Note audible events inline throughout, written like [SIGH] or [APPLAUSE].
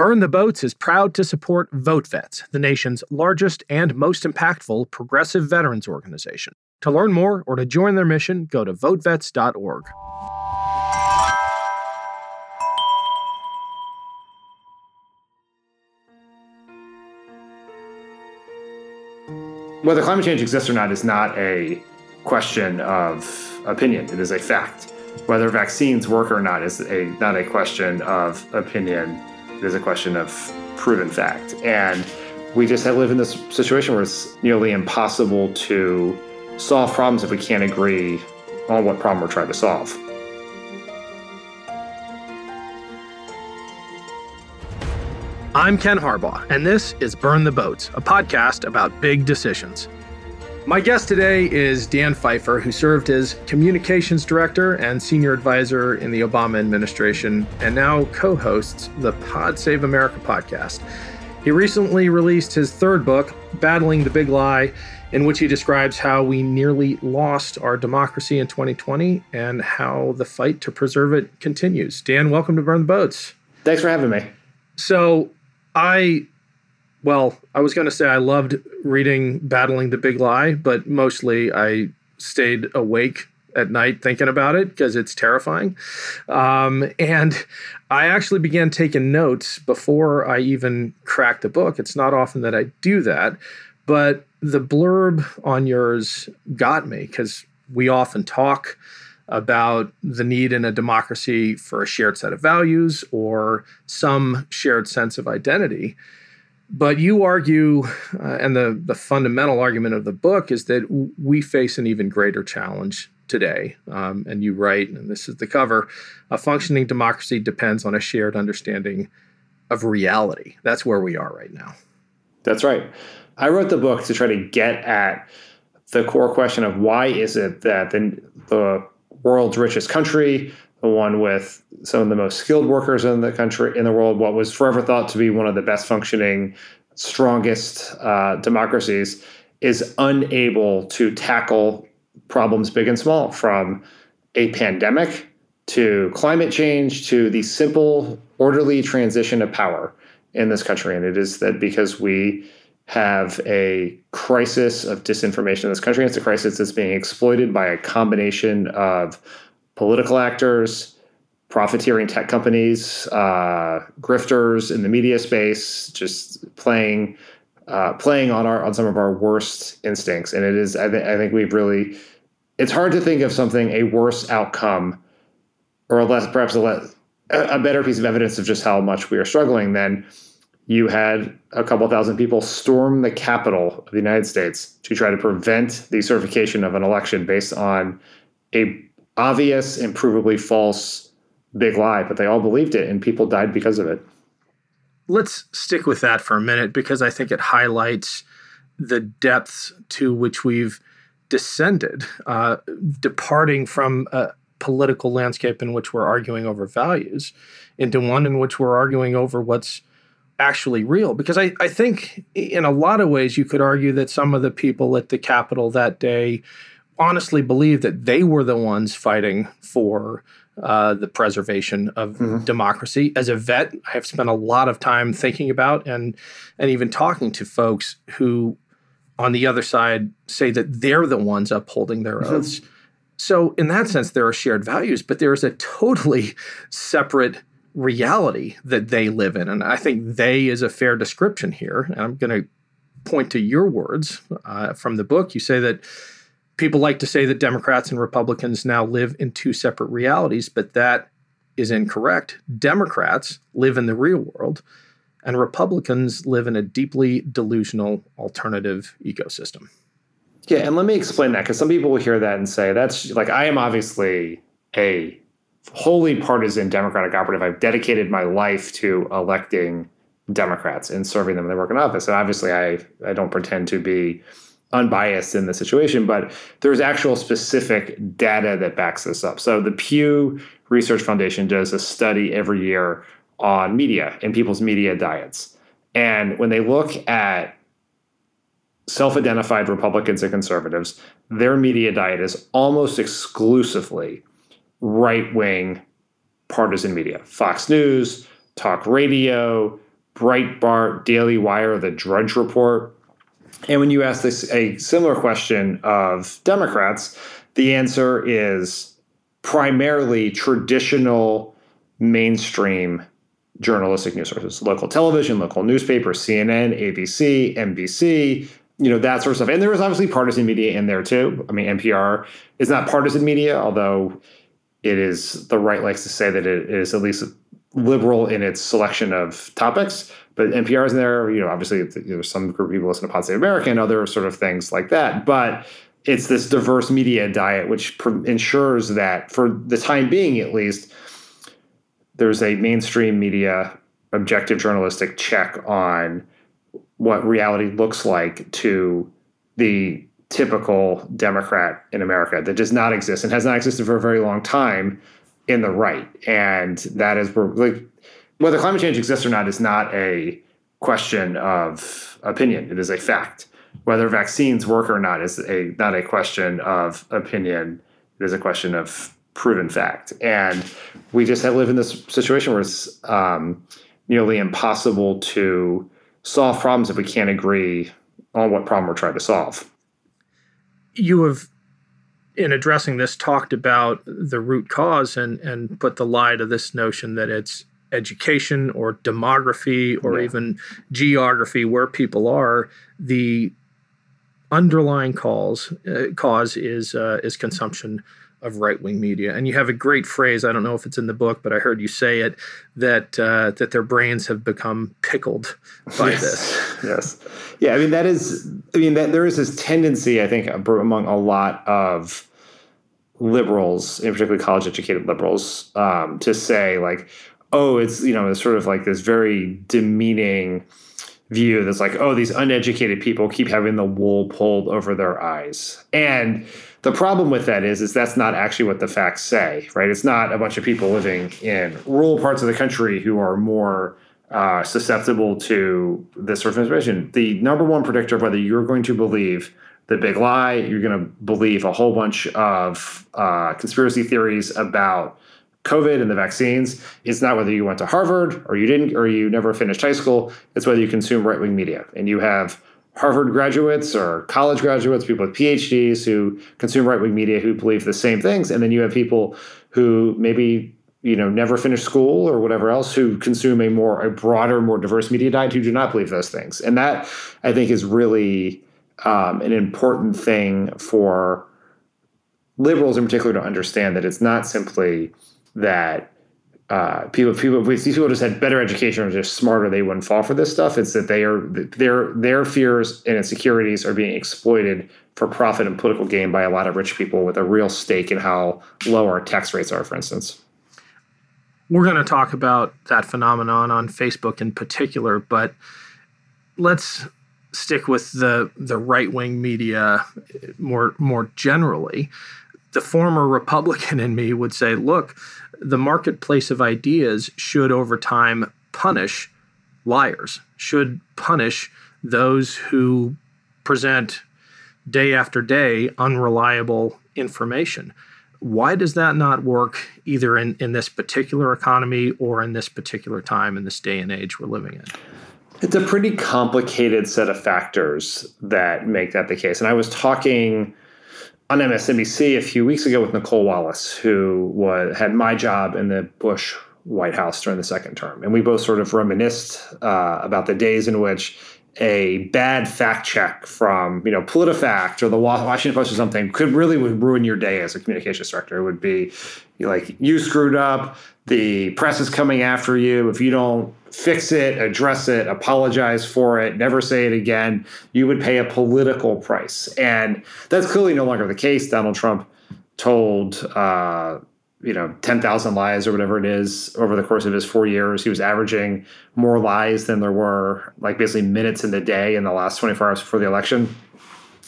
Burn the Boats is proud to support VoteVets, the nation's largest and most impactful progressive veterans organization. To learn more or to join their mission, go to votevets.org. Whether climate change exists or not is not a question of opinion. It is a fact. Whether vaccines work or not is a not a question of opinion. Is a question of proven fact. And we just have live in this situation where it's nearly impossible to solve problems if we can't agree on what problem we're trying to solve. I'm Ken Harbaugh, and this is Burn the Boats, a podcast about big decisions. My guest today is Dan Pfeiffer, who served as communications director and senior advisor in the Obama administration, and now co hosts the Pod Save America podcast. He recently released his third book, Battling the Big Lie, in which he describes how we nearly lost our democracy in 2020 and how the fight to preserve it continues. Dan, welcome to Burn the Boats. Thanks for having me. So, I, well, I was going to say I loved reading Battling the Big Lie, but mostly I stayed awake at night thinking about it because it's terrifying. Um, and I actually began taking notes before I even cracked the book. It's not often that I do that, but the blurb on yours got me because we often talk about the need in a democracy for a shared set of values or some shared sense of identity. But you argue, uh, and the, the fundamental argument of the book is that we face an even greater challenge today. Um, and you write, and this is the cover a functioning democracy depends on a shared understanding of reality. That's where we are right now. That's right. I wrote the book to try to get at the core question of why is it that the, the world's richest country, the one with some of the most skilled workers in the country in the world, what was forever thought to be one of the best functioning, strongest uh, democracies, is unable to tackle problems big and small, from a pandemic to climate change to the simple, orderly transition of power in this country. And it is that because we have a crisis of disinformation in this country. It's a crisis that's being exploited by a combination of political actors, profiteering tech companies, uh, grifters in the media space, just playing uh, playing on our on some of our worst instincts. And it is, I, th- I think we've really. It's hard to think of something a worse outcome, or a less, perhaps a less, a better piece of evidence of just how much we are struggling than you had a couple thousand people storm the Capitol of the United States to try to prevent the certification of an election based on a obvious and provably false big lie, but they all believed it and people died because of it. Let's stick with that for a minute because I think it highlights the depths to which we've descended, uh, departing from a political landscape in which we're arguing over values into one in which we're arguing over what's actually real because I, I think in a lot of ways you could argue that some of the people at the Capitol that day honestly believed that they were the ones fighting for uh, the preservation of mm-hmm. democracy. As a vet, I have spent a lot of time thinking about and and even talking to folks who, on the other side, say that they're the ones upholding their mm-hmm. oaths. So, in that sense, there are shared values, but there is a totally separate reality that they live in. And I think they is a fair description here. And I'm going to point to your words uh, from the book. You say that people like to say that Democrats and Republicans now live in two separate realities, but that is incorrect. Democrats live in the real world, and Republicans live in a deeply delusional alternative ecosystem. Yeah, and let me explain that because some people will hear that and say, that's like, I am obviously a wholly partisan Democratic operative. I've dedicated my life to electing Democrats and serving them in their work in office. And obviously, I, I don't pretend to be unbiased in the situation, but there's actual specific data that backs this up. So the Pew Research Foundation does a study every year on media and people's media diets. And when they look at self identified Republicans and conservatives, their media diet is almost exclusively right wing partisan media Fox News, talk radio, Breitbart, Daily Wire, The Drudge Report. And when you ask this a similar question of Democrats, the answer is primarily traditional mainstream journalistic news sources, local television, local newspapers, CNN, ABC, NBC, you know, that sort of stuff. And there was obviously partisan media in there too. I mean, NPR is not partisan media, although it is the right likes to say that it is at least liberal in its selection of topics. But NPR is in there. You know, obviously there's some group of people listen to Pod Save America and other sort of things like that. But it's this diverse media diet which pr- ensures that, for the time being at least, there's a mainstream media objective journalistic check on what reality looks like to the typical Democrat in America that does not exist and has not existed for a very long time in the right. And that is like whether climate change exists or not is not a question of opinion. It is a fact. Whether vaccines work or not is a not a question of opinion. It is a question of proven fact. And we just have live in this situation where it's um, nearly impossible to solve problems if we can't agree on what problem we're trying to solve you have in addressing this talked about the root cause and and put the lie to this notion that it's education or demography or yeah. even geography where people are the underlying cause uh, cause is uh, is consumption of right wing media. And you have a great phrase. I don't know if it's in the book, but I heard you say it that uh, that their brains have become pickled by yes. this. [LAUGHS] yes. Yeah. I mean, that is. I mean, that there is this tendency, I think, among a lot of liberals, in particular college educated liberals, um, to say like, oh, it's you know, it's sort of like this very demeaning view that's like, oh, these uneducated people keep having the wool pulled over their eyes. And the problem with that is, is that's not actually what the facts say, right? It's not a bunch of people living in rural parts of the country who are more uh, susceptible to this sort of information. The number one predictor of whether you're going to believe the big lie, you're going to believe a whole bunch of uh, conspiracy theories about COVID and the vaccines. It's not whether you went to Harvard or you didn't, or you never finished high school. It's whether you consume right wing media. And you have Harvard graduates or college graduates, people with PhDs who consume right wing media who believe the same things. And then you have people who maybe you know never finished school or whatever else who consume a more a broader more diverse media diet who do not believe those things and that i think is really um, an important thing for liberals in particular to understand that it's not simply that uh, people people these people just had better education or just smarter they wouldn't fall for this stuff. It's that they are their their fears and insecurities are being exploited for profit and political gain by a lot of rich people with a real stake in how low our tax rates are for instance. We're going to talk about that phenomenon on facebook in particular but let's stick with the the right wing media more more generally the former republican in me would say look the marketplace of ideas should over time punish liars, should punish those who present day after day unreliable information. Why does that not work either in, in this particular economy or in this particular time in this day and age we're living in? It's a pretty complicated set of factors that make that the case. And I was talking on MSNBC a few weeks ago with Nicolle Wallace, who was, had my job in the Bush White House during the second term. And we both sort of reminisced uh, about the days in which a bad fact check from you know PolitiFact or the Washington Post or something could really would ruin your day as a communications director. It would be like you screwed up, the press is coming after you. If you don't fix it, address it, apologize for it, never say it again, you would pay a political price. And that's clearly no longer the case. Donald Trump told uh, you know, 10,000 lies or whatever it is over the course of his four years. He was averaging more lies than there were, like basically minutes in the day in the last 24 hours before the election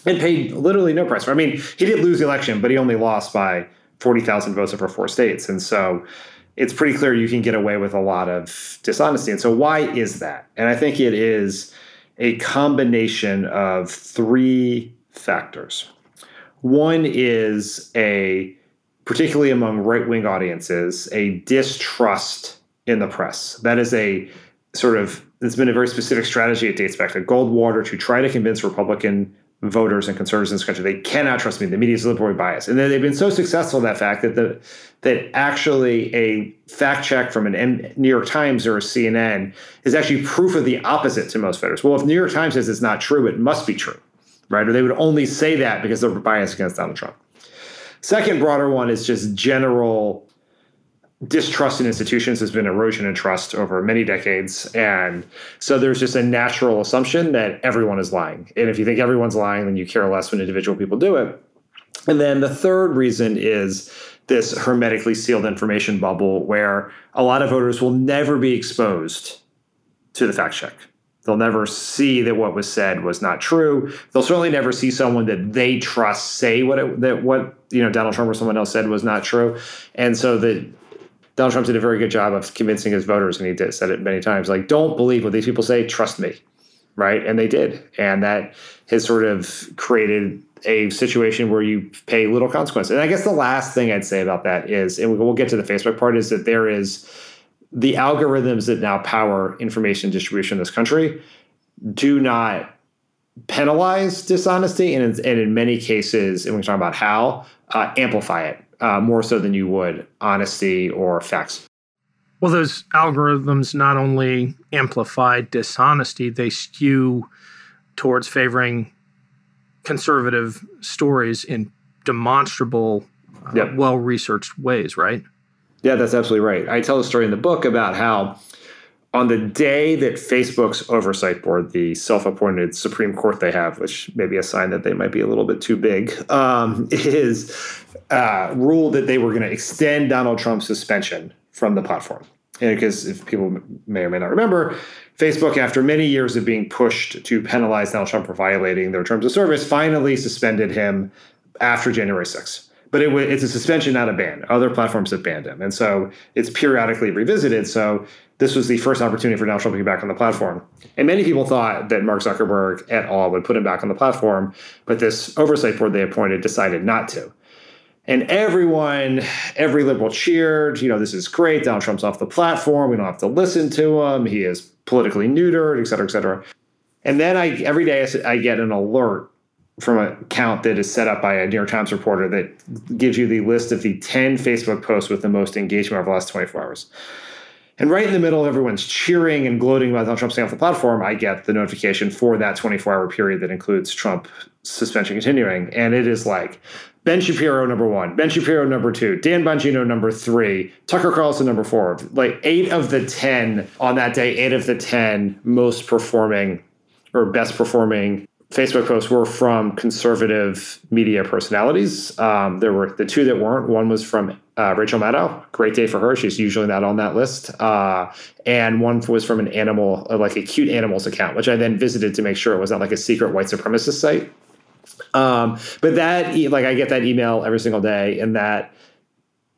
and paid literally no price for I mean, he did lose the election, but he only lost by 40,000 votes over four states. And so it's pretty clear you can get away with a lot of dishonesty. And so, why is that? And I think it is a combination of three factors. One is a particularly among right wing audiences, a distrust in the press. That is a sort of, it's been a very specific strategy. It dates back to Goldwater to try to convince Republican voters and conservatives in this country they cannot trust me. The media is liberally biased, and they've been so successful in that fact that the that actually a fact check from an New York Times or a CNN is actually proof of the opposite to most voters. Well, if New York Times says it's not true, it must be true, right? Or they would only say that because they're biased against Donald Trump. Second broader one is just general distrust in institutions has been erosion in trust over many decades. And so there's just a natural assumption that everyone is lying. And if you think everyone's lying, then you care less when individual people do it. And then the third reason is this hermetically sealed information bubble where a lot of voters will never be exposed to the fact check. They'll never see that what was said was not true. They'll certainly never see someone that they trust say what it, that what you know Donald Trump or someone else said was not true. And so that Donald Trump did a very good job of convincing his voters, and he did, said it many times. Like, don't believe what these people say. Trust me, right? And they did, and that has sort of created a situation where you pay little consequence. And I guess the last thing I'd say about that is, and we'll get to the Facebook part, is that there is the algorithms that now power information distribution in this country do not penalize dishonesty, and in, and in many cases, and we talk about how uh, amplify it uh, more so than you would honesty or facts. Well, those algorithms not only amplify dishonesty, they skew towards favoring conservative stories in demonstrable, uh, yep. well researched ways, right? Yeah, that's absolutely right. I tell a story in the book about how on the day that Facebook's oversight board, the self-appointed Supreme Court they have, which may be a sign that they might be a little bit too big, [LAUGHS] um, is uh, ruled that they were going to extend Donald Trump's suspension from the platform. And because if people may or may not remember, Facebook, after many years of being pushed to penalize Donald Trump for violating their terms of service, finally suspended him after January 6th but it, it's a suspension, not a ban. Other platforms have banned him, and so it's periodically revisited. So this was the first opportunity for Donald Trump to be back on the platform. And many people thought that Mark Zuckerberg et al. would put him back on the platform, but this oversight board they appointed decided not to. And everyone, every liberal cheered, you know, this is great. Donald Trump's off the platform. We don't have to listen to him. He is politically neutered, et cetera, et cetera. And then I every day I get an alert from an account that is set up by a New York Times reporter that gives you the list of the 10 Facebook posts with the most engagement over the last 24 hours. And right in the middle, everyone's cheering and gloating about Donald Trump staying off the platform. I get the notification for that 24 hour period that includes Trump suspension continuing. And it is like Ben Shapiro, number one, Ben Shapiro, number two, Dan Bongino, number three, Tucker Carlson, number four. Like eight of the 10 on that day, eight of the 10 most performing or best performing Facebook posts were from conservative media personalities. Um, there were the two that weren't. One was from uh, Rachel Maddow. Great day for her. She's usually not on that list. Uh, and one was from an animal, uh, like a cute animals account, which I then visited to make sure it was not like a secret white supremacist site. Um, but that, like, I get that email every single day, and that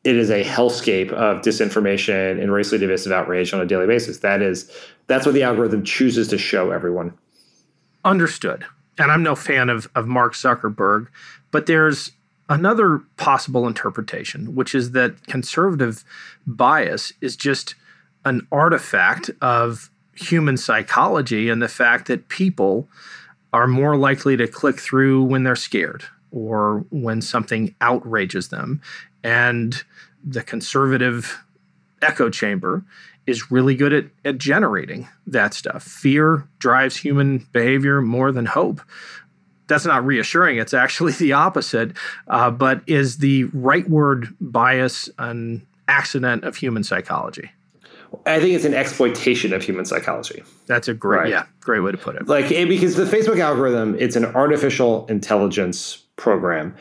it is a hellscape of disinformation and racially divisive outrage on a daily basis. That is, that's what the algorithm chooses to show everyone. Understood and I'm no fan of, of Mark Zuckerberg, but there's another possible interpretation, which is that conservative bias is just an artifact of human psychology and the fact that people are more likely to click through when they're scared or when something outrages them. And the conservative echo chamber is really good at, at generating that stuff. Fear drives human behavior more than hope. That's not reassuring. It's actually [LAUGHS] the opposite. Uh, but is the rightward bias an accident of human psychology? I think it's an exploitation of human psychology. That's a great, right. yeah, great way to put it. Like because the Facebook algorithm, it's an artificial intelligence program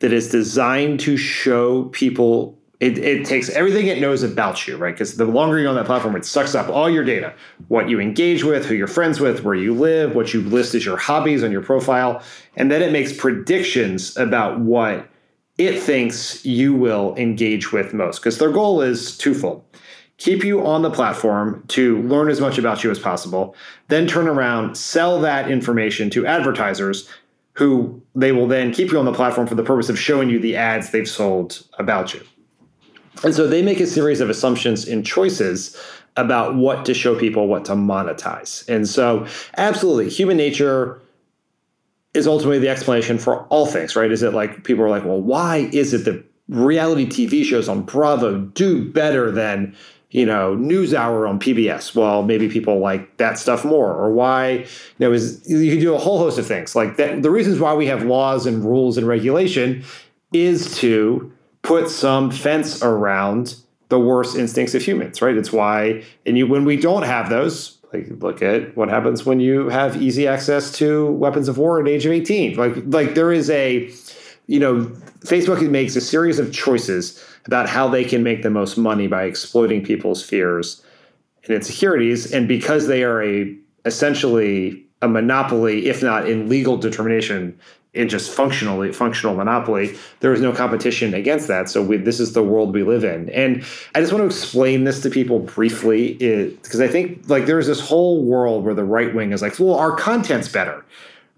that is designed to show people It, it takes everything it knows about you, right? Because the longer you're on that platform, it sucks up all your data, what you engage with, who you're friends with, where you live, what you list as your hobbies on your profile. And then it makes predictions about what it thinks you will engage with most. Because their goal is twofold keep you on the platform to learn as much about you as possible, then turn around, sell that information to advertisers who they will then keep you on the platform for the purpose of showing you the ads they've sold about you. And so they make a series of assumptions and choices about what to show people, what to monetize. And so, absolutely, human nature is ultimately the explanation for all things, right? Is it like people are like, well, why is it that reality TV shows on Bravo do better than you know, NewsHour on PBS. Well, maybe people like that stuff more, or why you know is you can do a whole host of things like that. The reasons why we have laws and rules and regulation is to put some fence around the worst instincts of humans, right? It's why, and you when we don't have those, like look at what happens when you have easy access to weapons of war at age of 18. Like like there is a, you know, Facebook makes a series of choices about how they can make the most money by exploiting people's fears and insecurities. And because they are a essentially a monopoly, if not in legal determination, in just functionally functional monopoly, there is no competition against that. So we, this is the world we live in. And I just want to explain this to people briefly, because I think like there's this whole world where the right wing is like, well, our content's better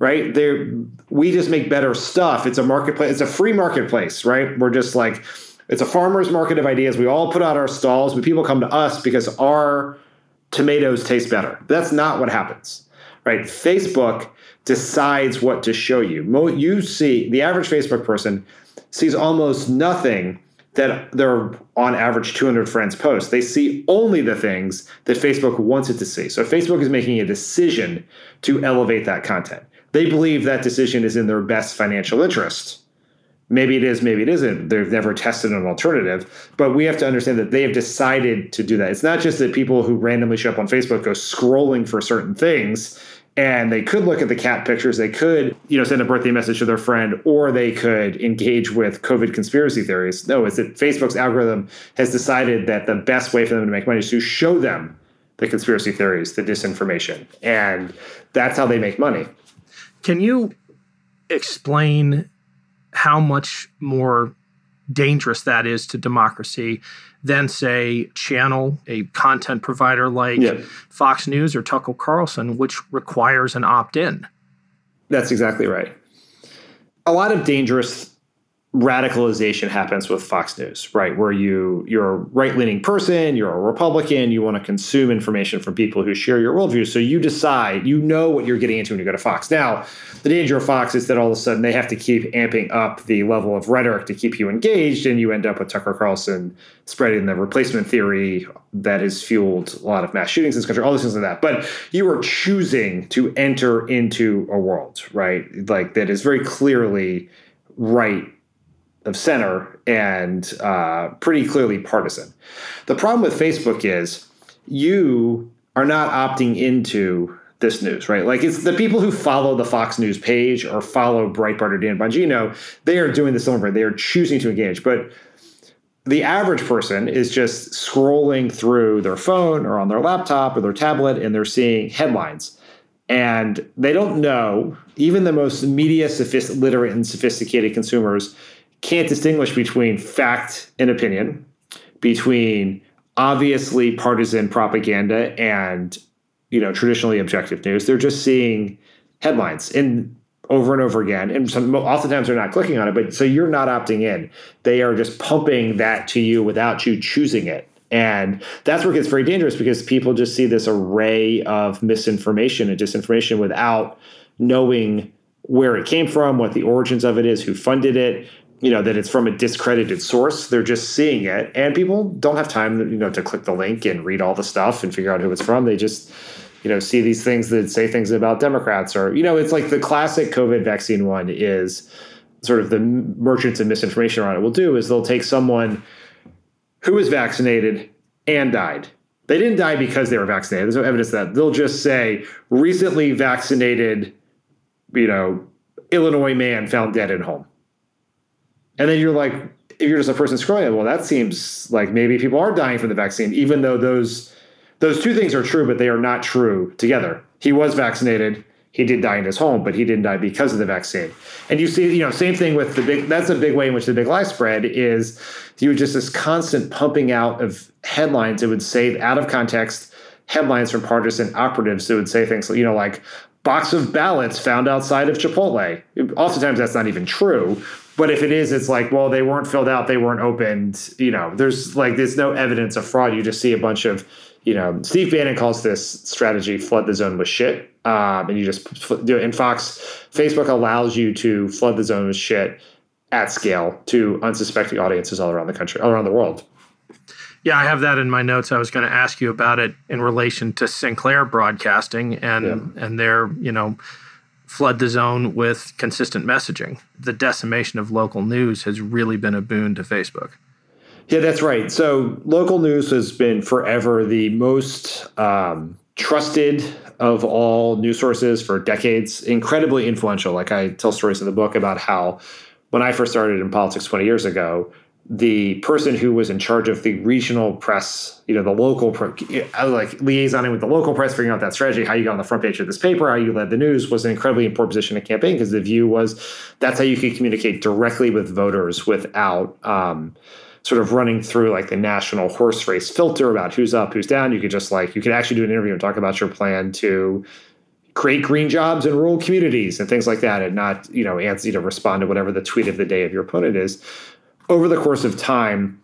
right? There, we just make better stuff. It's a marketplace. It's a free marketplace, right? We're just like it's a farmer's market of ideas. We all put out our stalls, but people come to us because our tomatoes taste better. That's not what happens, right? Facebook decides what to show you. You see, the average Facebook person sees almost nothing that their on average 200 friends post. They see only the things that Facebook wants it to see. So Facebook is making a decision to elevate that content. They believe that decision is in their best financial interest Maybe it is, maybe it isn't. They've never tested an alternative. But we have to understand that they have decided to do that. It's not just that people who randomly show up on Facebook go scrolling for certain things and they could look at the cat pictures. They could you know send a birthday message to their friend or they could engage with covid conspiracy theories. No it's that facebook's algorithm has decided that the best way for them to make money is to show them the conspiracy theories the disinformation and that's how they make money. Can you explain how much more dangerous that is to democracy than, say, channel, a content provider like yeah. Fox News or Tucker Carlson, which requires an opt in. That's exactly right. A lot of dangerous radicalization happens with Fox News, right? Where you you're a right-leaning person, you're a Republican, you want to consume information from people who share your worldview. So you decide, you know what you're getting into when you go to Fox. Now, the danger of Fox is that all of a sudden they have to keep amping up the level of rhetoric to keep you engaged, and you end up with Tucker Carlson spreading the replacement theory that has fueled a lot of mass shootings in this country, all these things like that. But you are choosing to enter into a world, right? Like that is very clearly right of center and uh, pretty clearly partisan. The problem with Facebook is you are not opting into this news, right? Like it's the people who follow the Fox News page or follow Breitbart or Dan Bongino, they are doing this over. They are choosing to engage. But the average person is just scrolling through their phone or on their laptop or their tablet and they're seeing headlines. And they don't know, even the most media sophist- literate and sophisticated consumers can't distinguish between fact and opinion, between obviously partisan propaganda and you know traditionally objective news. They're just seeing headlines and over and over again, and some, oftentimes they're not clicking on it. But so you're not opting in; they are just pumping that to you without you choosing it. And that's where it gets very dangerous because people just see this array of misinformation and disinformation without knowing where it came from, what the origins of it is, who funded it, you know that it's from a discredited source. They're just seeing it. And people don't have time you know to click the link and read all the stuff and figure out who it's from. They just you know see these things that say things about democrats or you know it's like the classic covid vaccine one is sort of the merchants of misinformation around it will do is they'll take someone who was vaccinated and died. They didn't die because they were vaccinated. There's no evidence that. They'll just say recently vaccinated you know illinois man found dead at home And then you're like, if you're just a person scrolling, well, that seems like maybe people are dying from the vaccine, even though those those two things are true, but they are not true together. He was vaccinated. He did die in his home, but he didn't die because of the vaccine. And you see, you know, same thing with the big. That's a big way in which the big lie spread is. You just this constant pumping out of headlines. It would say out of context headlines from partisan operatives that would say things, you know, like box of ballots found outside of Chipotle. Oftentimes that's not even true. But if it is, it's like, well, they weren't filled out, they weren't opened. You know, there's like there's no evidence of fraud. You just see a bunch of, you know, Steve Bannon calls this strategy "flood the zone with shit," um, and you just do it. In Fox, Facebook allows you to flood the zone with shit at scale to unsuspecting audiences all around the country, all around the world. Yeah, I have that in my notes. I was going to ask you about it in relation to Sinclair Broadcasting and yeah. and their, you know, flood the zone with consistent messaging. The decimation of local news has really been a boon to Facebook. Yeah, that's right. So local news has been forever the most um, trusted of all news sources for decades, incredibly influential. Like I tell stories in the book about how when I first started in politics 20 years ago, the person who was in charge of the regional press, you know, the local, like liaisoning with the local press, figuring out that strategy, how you got on the front page of this paper, how you led the news, was an incredibly important position in a campaign because the view was that's how you could communicate directly with voters without um, sort of running through like the national horse race filter about who's up, who's down. You could just like you could actually do an interview and talk about your plan to create green jobs in rural communities and things like that, and not you know answer to respond to whatever the tweet of the day of your opponent is over the course of time,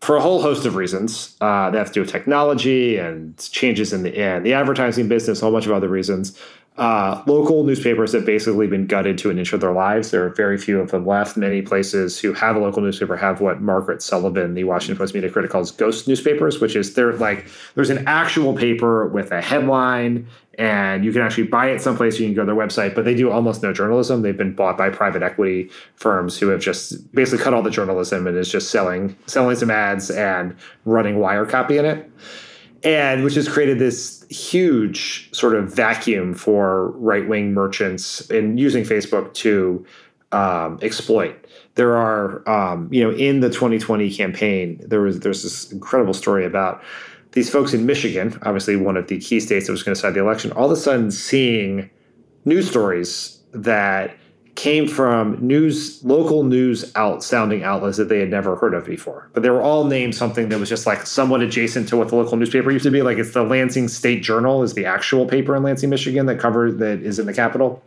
for a whole host of reasons uh, that have to do with technology and changes in the in the advertising business, a whole bunch of other reasons. Uh, local newspapers have basically been gutted to an inch of their lives. There are very few of them left. Many places who have a local newspaper have what Margaret Sullivan, the Washington Post media critic, calls ghost newspapers, which is they're like there's an actual paper with a headline and you can actually buy it someplace. You can go to their website, but they do almost no journalism. They've been bought by private equity firms who have just basically cut all the journalism and is just selling selling some ads and running wire copy in it and which has created this huge sort of vacuum for right wing merchants in using Facebook to um, exploit. There are, um, you know, in the 2020 campaign, there was there's this incredible story about these folks in Michigan, obviously one of the key states that was going to decide the election, all of a sudden seeing news stories that came from news local news out sounding outlets that they had never heard of before. But they were all named something that was just like somewhat adjacent to what the local newspaper used to be. Like it's the lansing state journal is the actual paper in lansing michigan that covers that is in the capital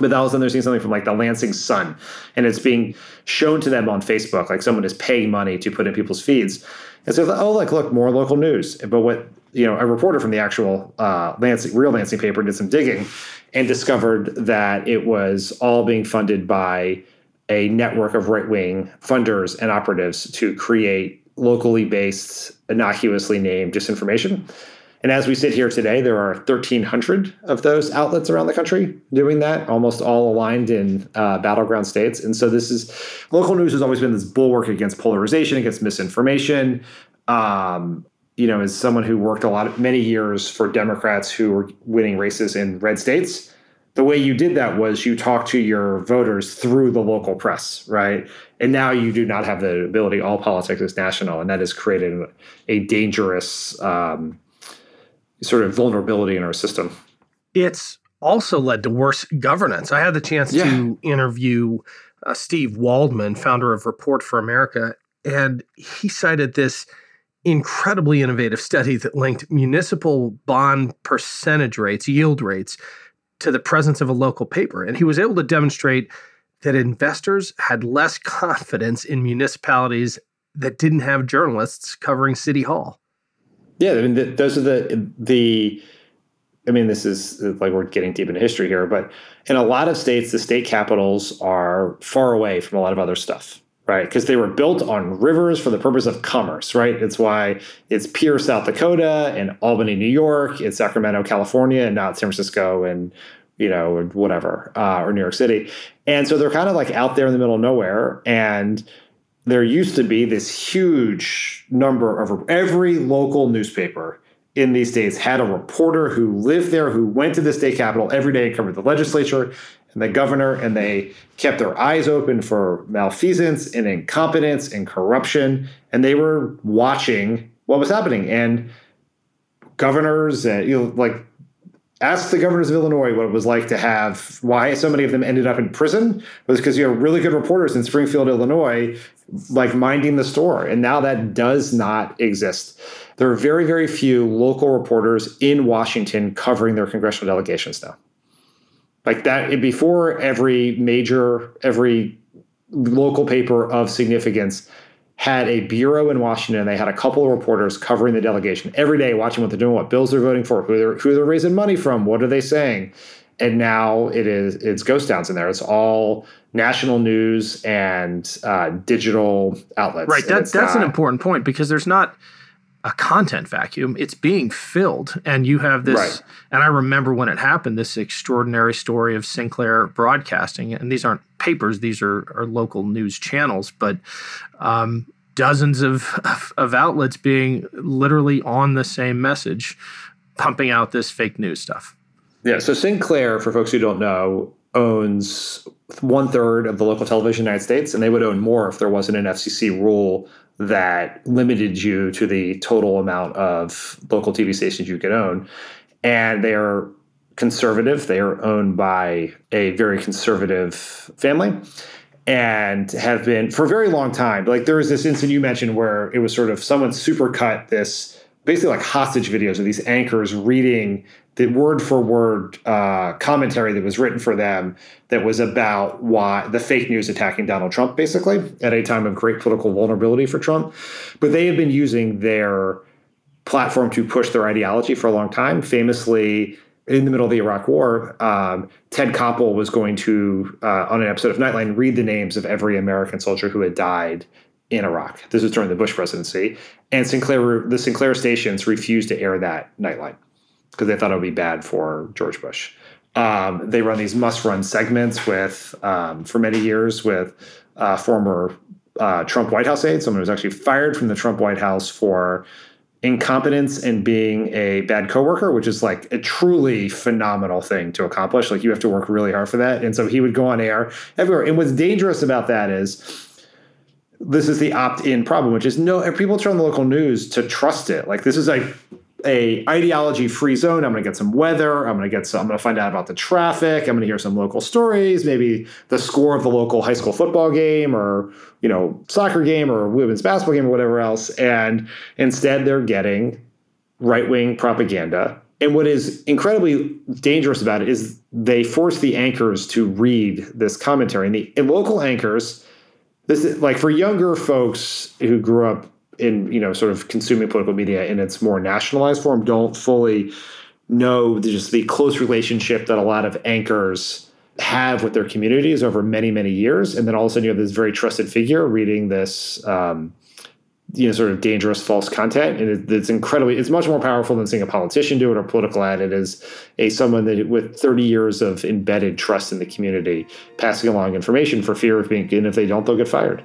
but all of a sudden they're seeing something from like the lansing sun and it's being shown to them on facebook like someone is paying money to put in people's feeds. And so oh like look more local news. But what you know a reporter from the actual uh, lansing real lansing paper did some digging and discovered that it was all being funded by a network of right wing funders and operatives to create locally based, innocuously named disinformation. And as we sit here today, there are 1,300 of those outlets around the country doing that, almost all aligned in uh, battleground states. And so this is local news has always been this bulwark against polarization, against misinformation. Um, you know, as someone who worked a lot of many years for Democrats who were winning races in red states, the way you did that was you talked to your voters through the local press, right? And now you do not have the ability. All politics is national, and that has created a dangerous um, sort of vulnerability in our system. It's also led to worse governance. I had the chance yeah. to interview uh, Steve Waldman, founder of Report for America, and he cited this incredibly innovative study that linked municipal bond percentage rates, yield rates, to the presence of a local paper. And he was able to demonstrate that investors had less confidence in municipalities that didn't have journalists covering City Hall. Yeah, I mean, the, those are the the. I mean, this is like we're getting deep into history here, but in a lot of states, the state capitals are far away from a lot of other stuff right? Because they were built on rivers for the purpose of commerce, right? It's why it's Pierre, South Dakota, and Albany, New York. It's Sacramento, California, and not San Francisco and you know whatever uh, or New York City. And so they're kind of like out there in the middle of nowhere, and there used to be this huge number of every local newspaper in these states had a reporter who lived there, who went to the state capitol every day and covered the legislature and the governor, and they kept their eyes open for malfeasance and incompetence and corruption, and they were watching what was happening. And governors, and you know, like ask the governors of Illinois what it was like to have why so many of them ended up in prison was because you have really good reporters in Springfield, Illinois, like minding the store. And now that does not exist. There are very, very few local reporters in Washington covering their congressional delegations now. Like that before every major, every local paper of significance had a bureau in Washington. They had a couple of reporters covering the delegation every day, watching what they're doing, what bills they're voting for, who they're who they're raising money from, what are they saying. And now it is it's ghost towns in there. It's all national news and uh, digital outlets. Right. That, that's not, an important point because there's not a content vacuum. It's being filled, and you have this. Right. And I remember when it happened, this extraordinary story of Sinclair Broadcasting, and these aren't papers; these are, are local news channels, but. Um, dozens of, of, of outlets being literally on the same message, pumping out this fake news stuff. Yeah. So Sinclair, for folks who don't know, owns one third of the local television in the United States, and they would own more if there wasn't an FCC rule that limited you to the total amount of local TV stations you could own. And they are conservative. They are owned by a very conservative family and have been for a very long time. Like there was this incident you mentioned where it was sort of someone supercut this basically like hostage videos of these anchors reading the word for word uh, commentary that was written for them that was about why the fake news attacking Donald Trump, basically, at a time of great political vulnerability for Trump. But they have been using their platform to push their ideology for a long time. Famously, in the middle of the Iraq War, um, Ted Koppel was going to, uh, on an episode of Nightline, read the names of every American soldier who had died in Iraq. This was during the Bush presidency, and Sinclair, the Sinclair stations refused to air that Nightline because they thought it would be bad for George Bush. Um, they run these must-run segments with, um, for many years, with uh, former uh, Trump White House aide, someone who was actually fired from the Trump White House for incompetence and being a bad coworker, which is like a truly phenomenal thing to accomplish. Like you have to work really hard for that. And so he would go on air everywhere. And what's dangerous about that is this is the opt-in problem, which is no people turn on the local news to trust it. Like this is like a ideology free zone. I'm going to get some weather. I'm going to get some. I'm going to find out about the traffic. I'm going to hear some local stories. Maybe the score of the local high school football game, or you know, soccer game, or women's basketball game, or whatever else. And instead, they're getting right wing propaganda. And what is incredibly dangerous about it is they force the anchors to read this commentary. And the and local anchors, this is like for younger folks who grew up in you know sort of consuming political media in its more nationalized form don't fully know just the close relationship that a lot of anchors have with their communities over many many years. And then all of a sudden you have this very trusted figure reading this um, you know sort of dangerous false content. And it, it's incredibly it's much more powerful than seeing a politician do it or political ad. It is a someone that with 30 years of embedded trust in the community passing along information for fear of being and if they don't they'll get fired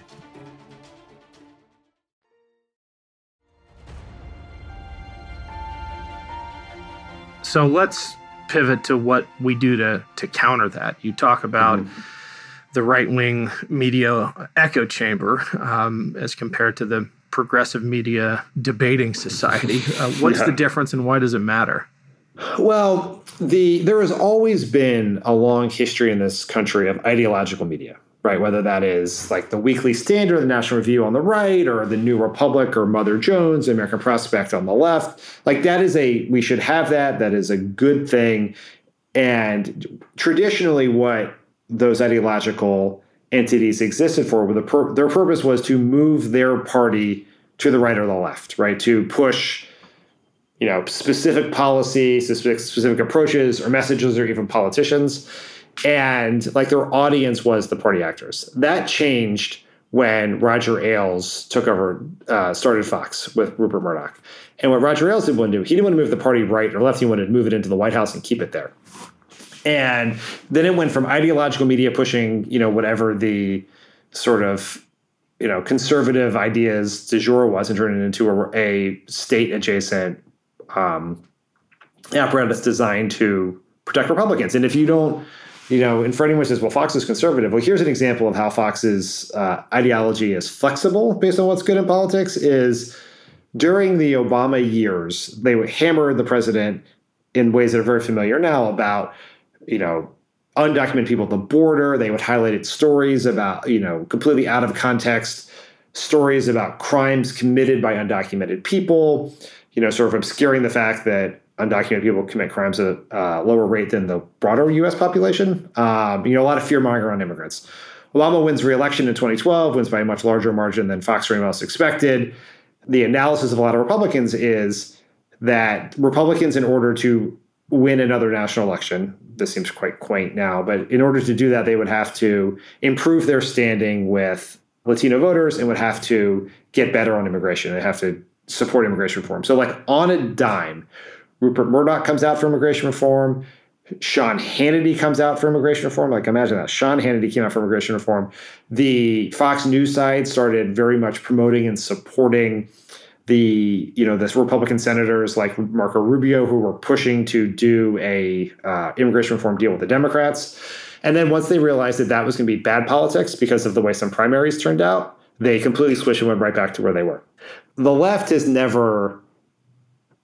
So let's pivot to what we do to to counter that. You talk about mm-hmm. the right wing media echo chamber um, as compared to the progressive media debating society. [LAUGHS] Uh, what's yeah. the difference, and why does it matter? Well, the there has always been a long history in this country of ideological media right? Whether that is like the Weekly Standard, the National Review on the right, or the New Republic, or Mother Jones, American Prospect on the left. Like that is a, we should have that. That is a good thing. And traditionally, what those ideological entities existed for, the pur- their purpose was to move their party to the right or the left, right? To push you know specific policies specific, specific approaches or messages or even politicians and like their audience was the party actors. That changed when Roger Ailes took over, uh, started Fox with Rupert Murdoch. And what Roger Ailes didn't want to do, he didn't want to move the party right or left. He wanted to move it into the White House and keep it there. And then it went from ideological media pushing, you know, whatever the sort of, you know, conservative ideas du jour was and turning it into a, a state adjacent um, apparatus designed to protect Republicans. And if you don't, you know, and for anyone who says, well, Fox is conservative, well, here's an example of how Fox's uh, ideology is flexible based on what's good in politics is during the Obama years, they would hammer the president in ways that are very familiar now about, you know, undocumented people at the border. They would highlight stories about, you know, completely out of context stories about crimes committed by undocumented people, you know, sort of obscuring the fact that undocumented people commit crimes at a uh, lower rate than the broader U.S. population. Um, you know, a lot of fear mongering on immigrants. Obama wins re-election in 2012, wins by a much larger margin than Fox anyone expected. The analysis of a lot of Republicans is that Republicans, in order to win another national election, this seems quite quaint now, but in order to do that, they would have to improve their standing with Latino voters and would have to get better on immigration. They have to support immigration reform. So, like on a dime, Rupert Murdoch comes out for immigration reform. Sean Hannity comes out for immigration reform. Like imagine that. Sean Hannity came out for immigration reform. The Fox News side started very much promoting and supporting the you know this Republican senators like Marco Rubio who were pushing to do a uh, immigration reform deal with the Democrats. And then once they realized that that was going to be bad politics because of the way some primaries turned out, they completely switched and went right back to where they were. The left has never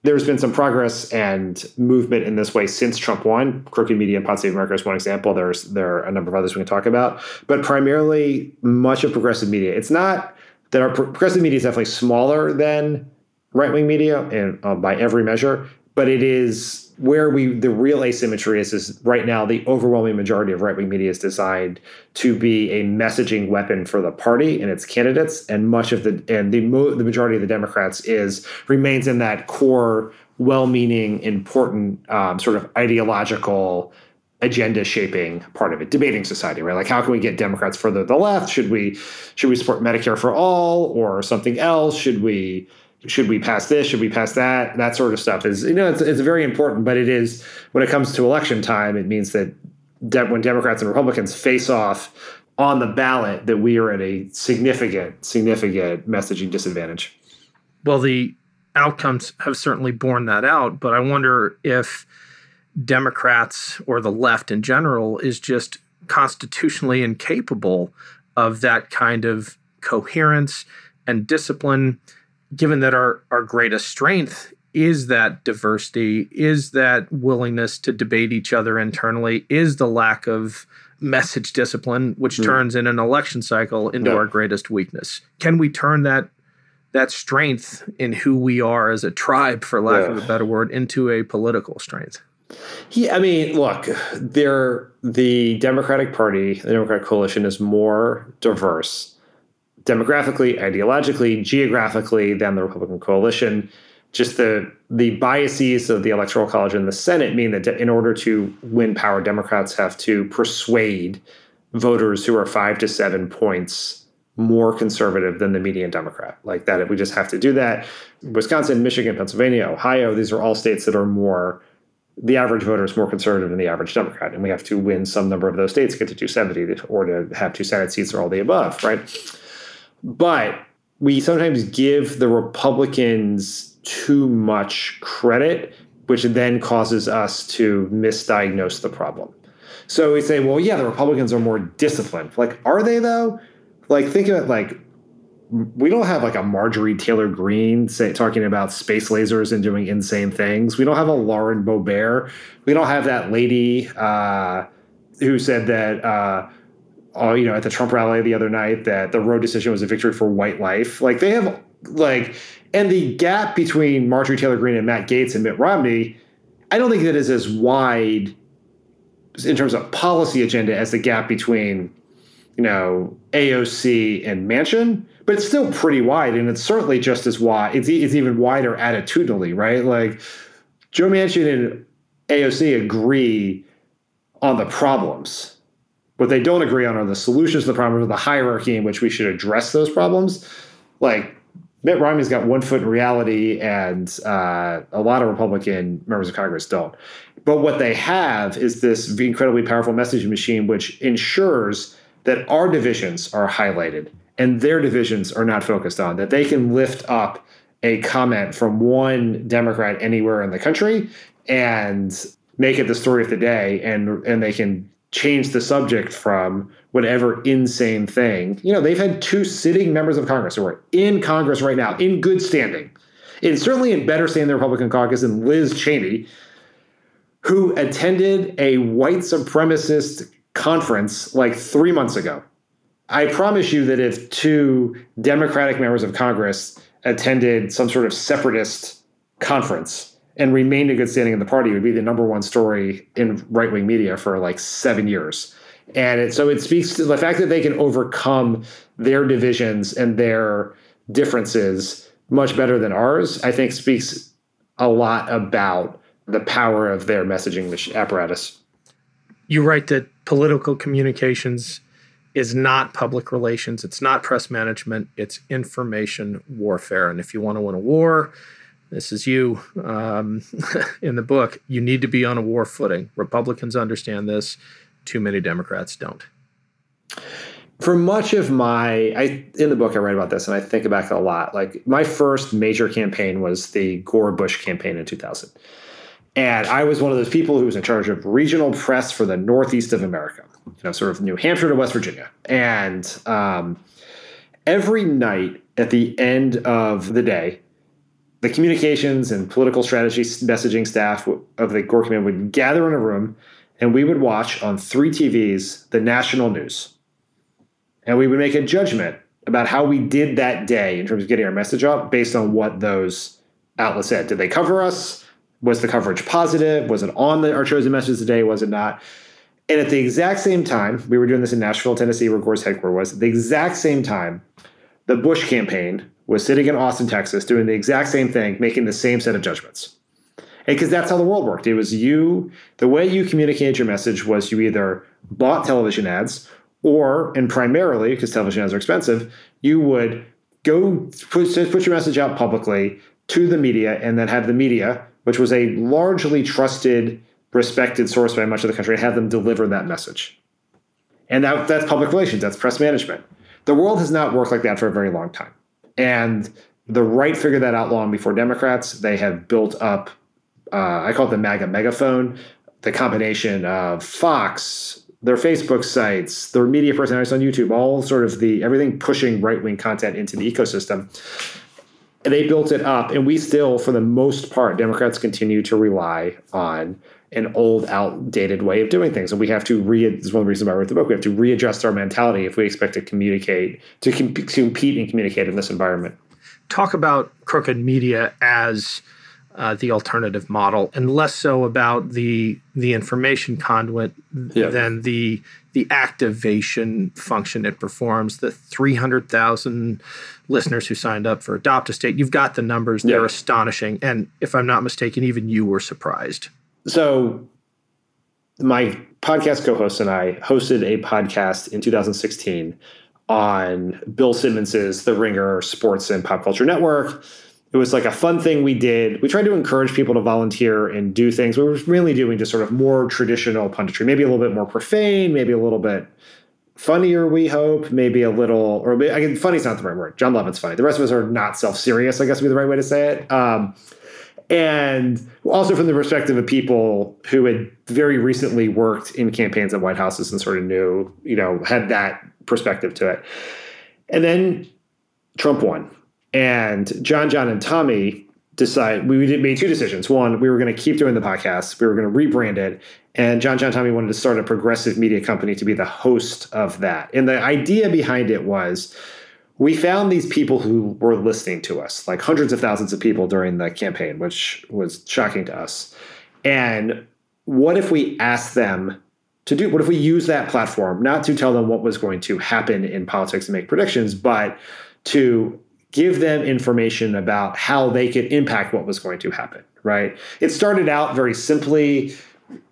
there's been some progress and movement in this way since Trump won. Crooked Media and Pod Save America is one example. There's there are a number of others we can talk about, but primarily much of progressive media. It's not that our progressive media is definitely smaller than right wing media, and uh, by every measure, but it is where we the real asymmetry is is right now the overwhelming majority of right wing media is designed to be a messaging weapon for the party and its candidates, and much of the and the mo- the majority of the Democrats is remains in that core, well-meaning, important um, sort of ideological agenda shaping part of it. Debating society right? Like how can we get democrats further to the left? Should we should we support medicare for all or something else? Should we should we pass this? Should we pass that? That sort of stuff is, you know, it's, it's very important, but it is, when it comes to election time, it means that de- when Democrats and Republicans face off on the ballot, that we are at a significant, significant messaging disadvantage. Well, the outcomes have certainly borne that out, but I wonder if Democrats or the left in general is just constitutionally incapable of that kind of coherence and discipline given that our, our greatest strength is that diversity, is that willingness to debate each other internally, is the lack of message discipline, which mm. turns in an election cycle into yeah. our greatest weakness. Can we turn that that strength in who we are as a tribe, for lack yeah. of a better word, into a political strength? Yeah, I mean, look, there the Democratic Party, the Democratic coalition is more diverse demographically, ideologically, geographically than the Republican coalition. Just the the biases of the Electoral College and the Senate mean that in order to win power, Democrats have to persuade voters who are five to seven points more conservative than the median Democrat. Like that, if we just have to do that. Wisconsin, Michigan, Pennsylvania, Ohio, these are all states that are more the average voter is more conservative than the average Democrat, and we have to win some number of those states get to 270 or to have two Senate seats or all the above, right? But we sometimes give the Republicans too much credit which then causes us to misdiagnose the problem. So we say, well, yeah, the Republicans are more disciplined. Like, are they though? Like, think of it like we don't have like a Marjorie Taylor Greene say, talking about space lasers and doing insane things. We don't have a Lauren Boebert. We don't have that lady uh, who said that, uh, you know, at the Trump rally the other night that the Roe decision was a victory for white life. Like they have like, and the gap between Marjorie Taylor Greene and Matt Gaetz and Mitt Romney, I don't think that is as wide in terms of policy agenda as the gap between, you know, AOC and Manchin but it's still pretty wide, and it's certainly just as wide. It's, it's even wider attitudinally, right? Like Joe Manchin and AOC agree on the problems. What they don't agree on are the solutions to the problems, or the hierarchy in which we should address those problems. Like Mitt Romney's got one foot in reality, and uh, a lot of Republican members of Congress don't. But what they have is this incredibly powerful messaging machine, which ensures that our divisions are highlighted and their divisions are not focused on, that they can lift up a comment from one Democrat anywhere in the country and make it the story of the day and and they can change the subject from whatever insane thing. You know, they've had two sitting members of Congress who are in Congress right now in good standing. And certainly in better standing the Republican caucus than Liz Cheney, who attended a white supremacist conference like three months ago I promise you that if two Democratic members of Congress attended some sort of separatist conference and remained in good standing in the party, would be the number one story in right wing media for like seven years. And it, so it speaks to the fact that they can overcome their divisions and their differences much better than ours, I think speaks a lot about the power of their messaging apparatus. You write that political communications is not public relations, it's not press management, it's information warfare. And if you want to win a war, this is you um, [LAUGHS] in the book, you need to be on a war footing. Republicans understand this, too many Democrats don't. For much of my, I in the book I write about this, and I think back a lot. Like my first major campaign was the Gore Bush campaign in 2000, and I was one of those people who was in charge of regional press for the Northeast of America you know, sort of New Hampshire to West Virginia. And um, every night at the end of the day, the communications and political strategy messaging staff of the Gore Command would gather in a room and we would watch on three TVs the national news. And we would make a judgment about how we did that day in terms of getting our message out based on what those outlets said. Did they cover us? Was the coverage positive? Was it on the, our chosen message today? Was it not? And at the exact same time, we were doing this in Nashville, Tennessee, where Gore's headquarters was. At the exact same time, the Bush campaign was sitting in Austin, Texas, doing the exact same thing, making the same set of judgments. Because that's how the world worked. It was you, the way you communicated your message was you either bought television ads or, and primarily, because television ads are expensive, you would go put, put your message out publicly to the media and then have the media, which was a largely trusted respected source by much of the country have them deliver that message. And that, that's public relations, that's press management. The world has not worked like that for a very long time. And the right figured that out long before Democrats. They have built up, uh, I call it the MAGA megaphone, the combination of Fox, their Facebook sites, their media personalities on YouTube, all sort of the everything pushing right wing content into the ecosystem. They built it up. And we still, for the most part, Democrats continue to rely on an old, outdated way of doing things. And we have to re. This is one of the reasons why I wrote the book. We have to readjust our mentality if we expect to communicate, to, com- to compete and communicate in this environment. Talk about crooked media as uh, the alternative model, and less so about the the information conduit yeah. than the the activation function it performs. The three hundred thousand listeners who signed up for Adopt a State, you've got the numbers; they're yeah. astonishing. And if I'm not mistaken, even you were surprised. So, my podcast co-host and I hosted a podcast in 2016 on Bill Simmons's The Ringer Sports and Pop Culture Network. It was like a fun thing we did. We tried to encourage people to volunteer and do things. We were really doing just sort of more traditional punditry, maybe a little bit more profane, maybe a little bit funnier, we hope, maybe a little, or I can, funny's not the right word. Jon Lovett's funny. The rest of us are not self serious, I guess would be the right way to say it. Um, and also from the perspective of people who had very recently worked in campaigns at White Houses and sort of knew, you know, had that perspective to it. And then Trump won. And John, John, and Tommy decide we made two decisions. One, we were going to keep doing the podcast. We were going to rebrand it. And John John Tommy wanted to start a progressive media company to be the host of that. And the idea behind it was we found these people who were listening to us, like hundreds of thousands of people during the campaign, which was shocking to us. And what if we asked them to do, what if we use that platform not to tell them what was going to happen in politics and make predictions, but to give them information about how they could impact what was going to happen, right? It started out very simply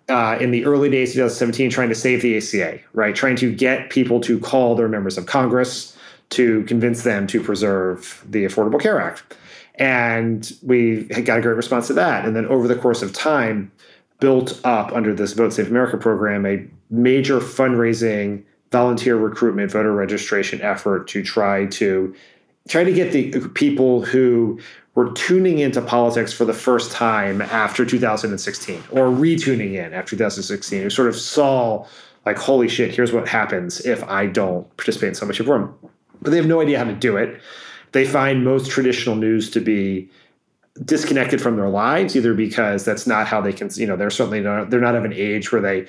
uh, in the early days of 2017 trying to save the ACA, right? Trying to get people to call their members of Congress to convince them to preserve the Affordable Care Act. And we got a great response to that. And then over the course of time, built up under this Vote Save America program a major fundraising, volunteer recruitment, voter registration effort to try to try to get the people who were tuning into politics for the first time after 2016 or retuning in after 2016 who sort of saw like holy shit here's what happens if i don't participate in so much reform but they have no idea how to do it. They find most traditional news to be disconnected from their lives either because that's not how they can you know they're certainly not they're not of an age where they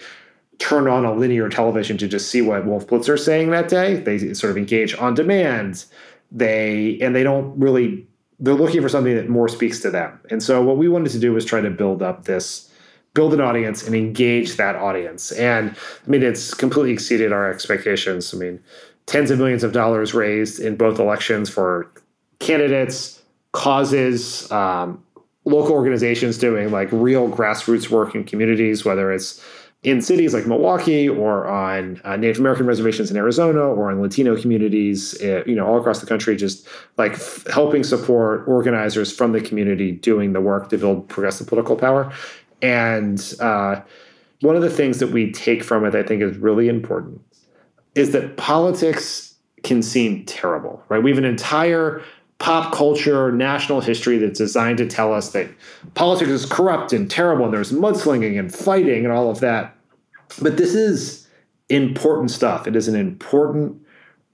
turn on a linear television to just see what wolf blitzer is saying that day. They sort of engage on demand they and they don't really they're looking for something that more speaks to them. And so what we wanted to do was try to build up this build an audience and engage that audience. And I mean it's completely exceeded our expectations. I mean tens of millions of dollars raised in both elections for candidates, causes, um, local organizations doing like real grassroots work in communities, whether it's in cities like Milwaukee or on uh, Native American reservations in Arizona or in Latino communities, uh, you know, all across the country, just like f- helping support organizers from the community doing the work to build progressive political power. And uh, one of the things that we take from it, I think, is really important, is that politics can seem terrible, right? We have an entire pop culture, national history that's designed to tell us that politics is corrupt and terrible and there's mudslinging and fighting and all of that. But this is important stuff. It is an important,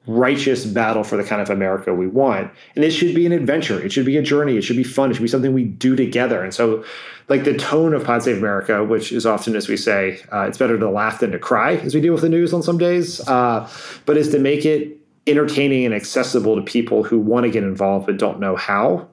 righteous battle for the kind of America we want. And it should be an adventure. It should be a journey. It should be fun. It should be something we do together. And so, like the tone of Pod Save America, which is often, as we say, uh, it's better to laugh than to cry as we deal with the news on some days, uh, but is to make it entertaining and accessible to people who want to get involved but don't know how.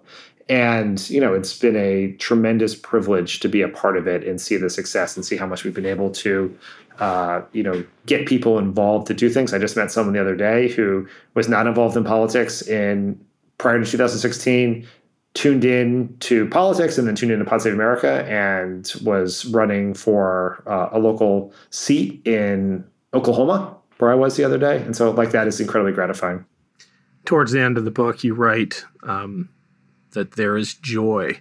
And, you know, it's been a tremendous privilege to be a part of it and see the success and see how much we've been able to, uh, you know, get people involved to do things. I just met someone the other day who was not involved in politics in prior to 2016, tuned in to politics and then tuned into Pod Save America and was running for uh, a local seat in Oklahoma where I was the other day. And so, like, that is incredibly gratifying. Towards the end of the book, you write um, that there is joy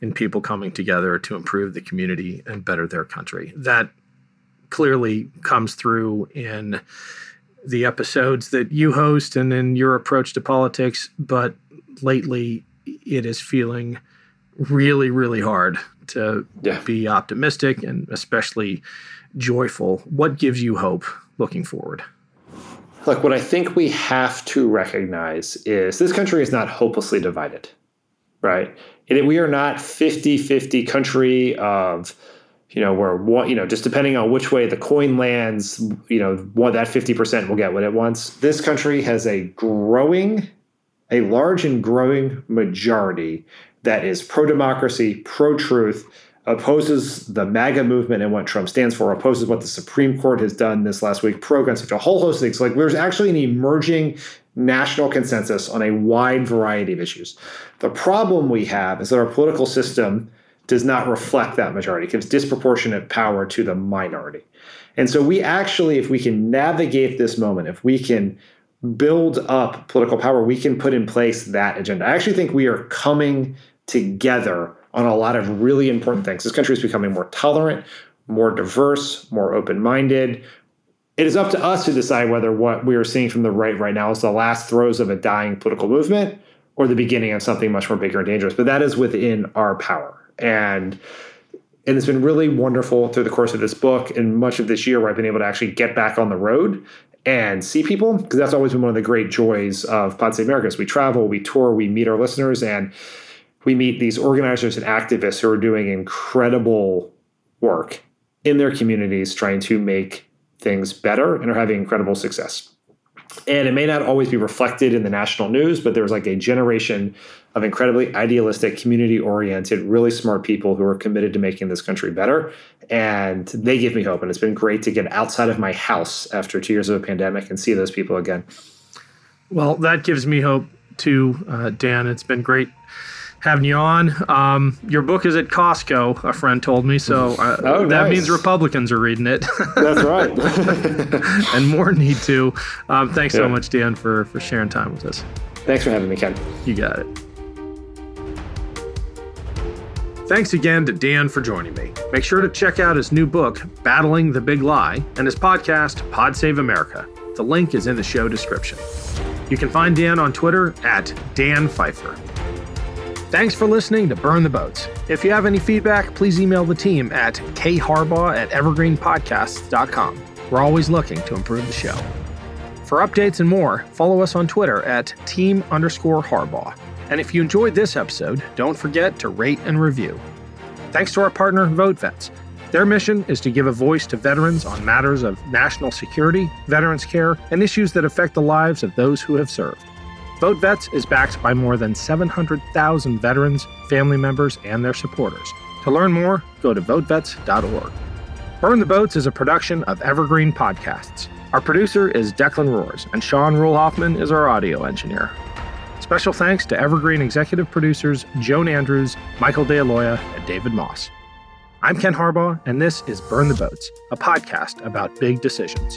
in people coming together to improve the community and better their country. That clearly comes through in the episodes that you host and in your approach to politics. But lately, it is feeling really, really hard to yeah. be optimistic and especially joyful. What gives you hope looking forward? Look, what I think we have to recognize is this country is not hopelessly divided, right? We are not 50 50 country of, you know, where one, you know, just depending on which way the coin lands, you know, what that 50% will get what it wants. This country has a growing, a large and growing majority that is pro democracy, pro truth, opposes the MAGA movement and what Trump stands for, opposes what the Supreme Court has done this last week, pro such a whole host of things. Like there's actually an emerging national consensus on a wide variety of issues. The problem we have is that our political system does not reflect that majority, it gives disproportionate power to the minority. And so we actually, if we can navigate this moment, if we can build up political power, we can put in place that agenda. I actually think we are coming together on a lot of really important things. This country is becoming more tolerant, more diverse, more open minded. It is up to us to decide whether what we are seeing from the right right now is the last throes of a dying political movement or the beginning of something much more bigger and dangerous. But that is within our power. And and it's been really wonderful through the course of this book and much of this year where I've been able to actually get back on the road and see people because that's always been one of the great joys of Pod Save America. We travel, we tour, we meet our listeners, and we meet these organizers and activists who are doing incredible work in their communities trying to make things better and are having incredible success. And it may not always be reflected in the national news, but there's like a generation of incredibly idealistic, community oriented, really smart people who are committed to making this country better. And they give me hope. And it's been great to get outside of my house after two years of a pandemic and see those people again. Well, that gives me hope too, uh, Dan. It's been great having you on. Um, your book is at Costco, a friend told me, so uh, [LAUGHS] oh, that nice. means Republicans are reading it. That's right, [LAUGHS] [LAUGHS] and more need to. Um, thanks yeah. so much, Dan, for for sharing time with us. Thanks for having me, Ken. You got it. Thanks again to Dan for joining me. Make sure to check out his new book, Battling the Big Lie, and his podcast, Pod Save America. The link is in the show description. You can find Dan on Twitter at Dan Pfeiffer. Thanks for listening to Burn the Boats. If you have any feedback, please email the team at kharbaugh at evergreenpodcasts.com. We're always looking to improve the show. For updates and more, follow us on Twitter at team underscore Harbaugh. And if you enjoyed this episode, don't forget to rate and review. Thanks to our partner, VoteVets. Their mission is to give a voice to veterans on matters of national security, veterans care, and issues that affect the lives of those who have served. Vote Vets is backed by more than 700,000 veterans, family members, and their supporters. To learn more, go to votevets.org. Burn the Boats is a production of Evergreen Podcasts. Our producer is Declan Roars, and Sean Rule Hoffman is our audio engineer. Special thanks to Evergreen executive producers Joan Andrews, Michael DeAloia, and David Moss. I'm Ken Harbaugh, and this is Burn the Boats, a podcast about big decisions.